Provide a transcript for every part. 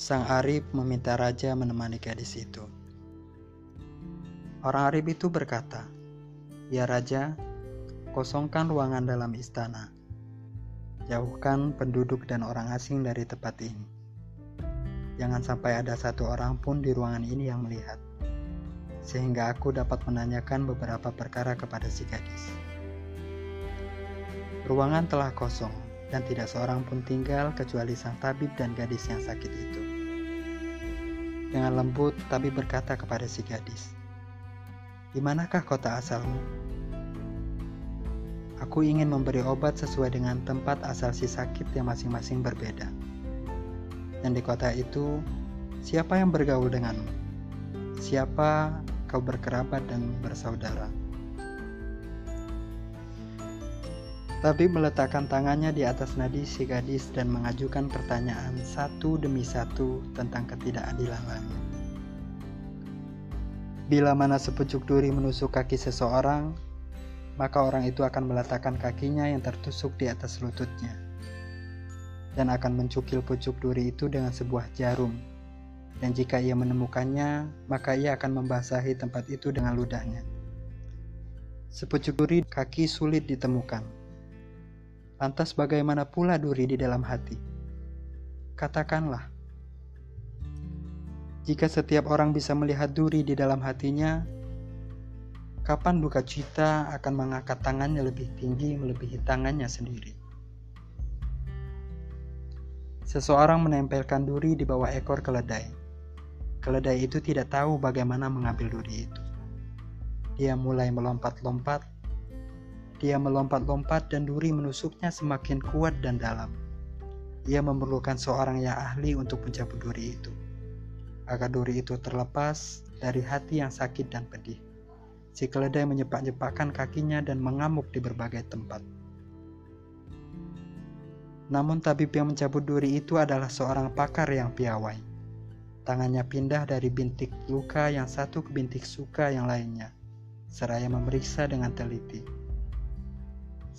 Sang Arif meminta raja menemani gadis itu. Orang Arif itu berkata, "Ya raja, kosongkan ruangan dalam istana. Jauhkan penduduk dan orang asing dari tempat ini. Jangan sampai ada satu orang pun di ruangan ini yang melihat, sehingga aku dapat menanyakan beberapa perkara kepada si gadis." Ruangan telah kosong dan tidak seorang pun tinggal kecuali sang tabib dan gadis yang sakit itu. Dengan lembut, tabib berkata kepada si gadis, "Di manakah kota asalmu?" Aku ingin memberi obat sesuai dengan tempat asal si sakit yang masing-masing berbeda. Dan di kota itu, siapa yang bergaul denganmu? Siapa kau berkerabat dan bersaudara? Tapi meletakkan tangannya di atas nadi si gadis dan mengajukan pertanyaan satu demi satu tentang ketidakadilan langit. Bila mana sepucuk duri menusuk kaki seseorang, maka orang itu akan meletakkan kakinya yang tertusuk di atas lututnya dan akan mencukil pucuk duri itu dengan sebuah jarum. Dan jika ia menemukannya, maka ia akan membasahi tempat itu dengan ludahnya. Sepucuk duri kaki sulit ditemukan Lantas bagaimana pula duri di dalam hati? Katakanlah, jika setiap orang bisa melihat duri di dalam hatinya, kapan duka cita akan mengangkat tangannya lebih tinggi melebihi tangannya sendiri? Seseorang menempelkan duri di bawah ekor keledai. Keledai itu tidak tahu bagaimana mengambil duri itu. Dia mulai melompat-lompat dia melompat-lompat dan duri menusuknya semakin kuat dan dalam. Ia memerlukan seorang yang ahli untuk mencabut duri itu. Agar duri itu terlepas dari hati yang sakit dan pedih. Si keledai menyepak-nyepakkan kakinya dan mengamuk di berbagai tempat. Namun tabib yang mencabut duri itu adalah seorang pakar yang piawai. Tangannya pindah dari bintik luka yang satu ke bintik suka yang lainnya, seraya memeriksa dengan teliti.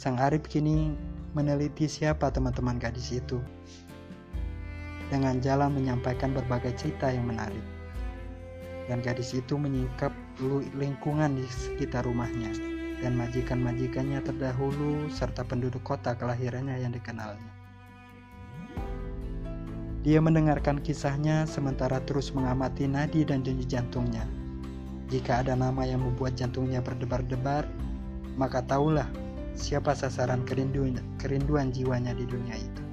Sang Arif kini meneliti siapa teman-teman gadis itu. Dengan jalan menyampaikan berbagai cerita yang menarik. Dan gadis itu menyingkap lingkungan di sekitar rumahnya dan majikan-majikannya terdahulu serta penduduk kota kelahirannya yang dikenalnya. Dia mendengarkan kisahnya sementara terus mengamati nadi dan denyut jantungnya. Jika ada nama yang membuat jantungnya berdebar-debar, maka tahulah siapa sasaran kerinduan, kerinduan jiwanya di dunia itu.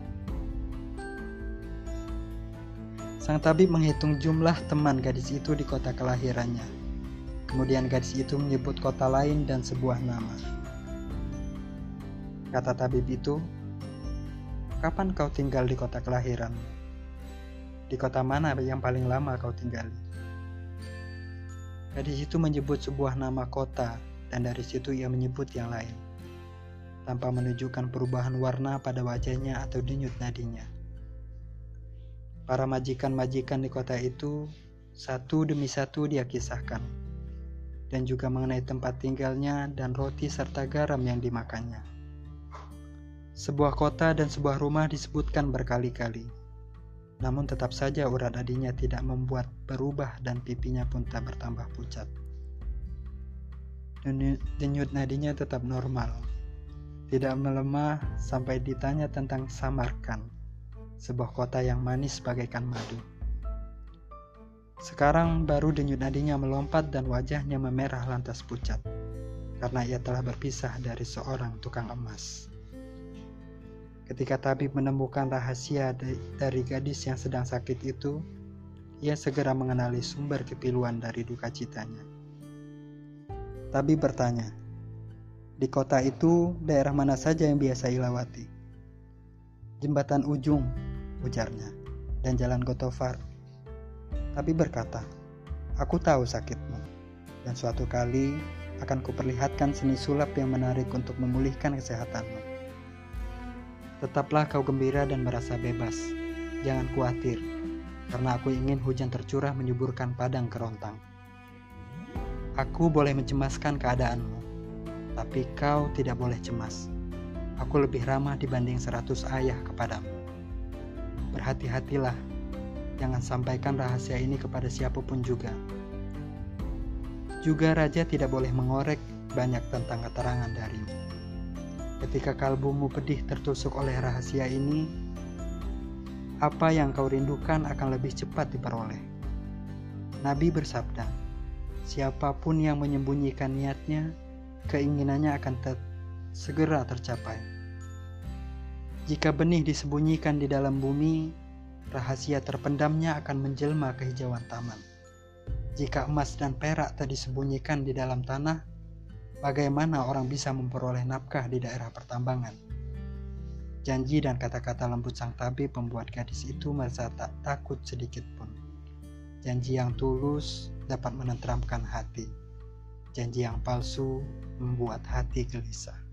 Sang tabib menghitung jumlah teman gadis itu di kota kelahirannya. Kemudian gadis itu menyebut kota lain dan sebuah nama. Kata tabib itu, "Kapan kau tinggal di kota kelahiran? Di kota mana yang paling lama kau tinggali?" Gadis itu menyebut sebuah nama kota, dan dari situ ia menyebut yang lain tanpa menunjukkan perubahan warna pada wajahnya atau denyut nadinya. Para majikan-majikan di kota itu satu demi satu dia kisahkan, dan juga mengenai tempat tinggalnya dan roti serta garam yang dimakannya. Sebuah kota dan sebuah rumah disebutkan berkali-kali, namun tetap saja urat nadinya tidak membuat berubah dan pipinya pun tak bertambah pucat. Denyut nadinya tetap normal, tidak melemah sampai ditanya tentang Samarkan, sebuah kota yang manis bagaikan madu. Sekarang baru denyut nadinya melompat dan wajahnya memerah lantas pucat, karena ia telah berpisah dari seorang tukang emas. Ketika tabib menemukan rahasia dari gadis yang sedang sakit itu, ia segera mengenali sumber kepiluan dari duka citanya. Tabib bertanya, di kota itu, daerah mana saja yang biasa ilawati? Jembatan ujung, ujarnya, dan jalan Gotofar. Tapi berkata, aku tahu sakitmu, dan suatu kali akan kuperlihatkan seni sulap yang menarik untuk memulihkan kesehatanmu. Tetaplah kau gembira dan merasa bebas. Jangan khawatir, karena aku ingin hujan tercurah menyuburkan padang kerontang. Aku boleh mencemaskan keadaanmu, tapi kau tidak boleh cemas. Aku lebih ramah dibanding seratus ayah kepadamu. Berhati-hatilah, Jangan sampaikan rahasia ini kepada siapa pun juga. Juga raja tidak boleh mengorek banyak tentang keterangan darimu. Ketika kalbumu pedih tertusuk oleh rahasia ini, apa yang kau rindukan akan lebih cepat diperoleh. Nabi bersabda, siapa pun yang menyembunyikan niatnya, keinginannya akan ter segera tercapai. Jika benih disembunyikan di dalam bumi, rahasia terpendamnya akan menjelma kehijauan taman. Jika emas dan perak tak disembunyikan di dalam tanah, bagaimana orang bisa memperoleh nafkah di daerah pertambangan? Janji dan kata-kata lembut sang tabib membuat gadis itu merasa tak takut sedikit pun. Janji yang tulus dapat menenteramkan hati. Janji yang palsu membuat hati gelisah.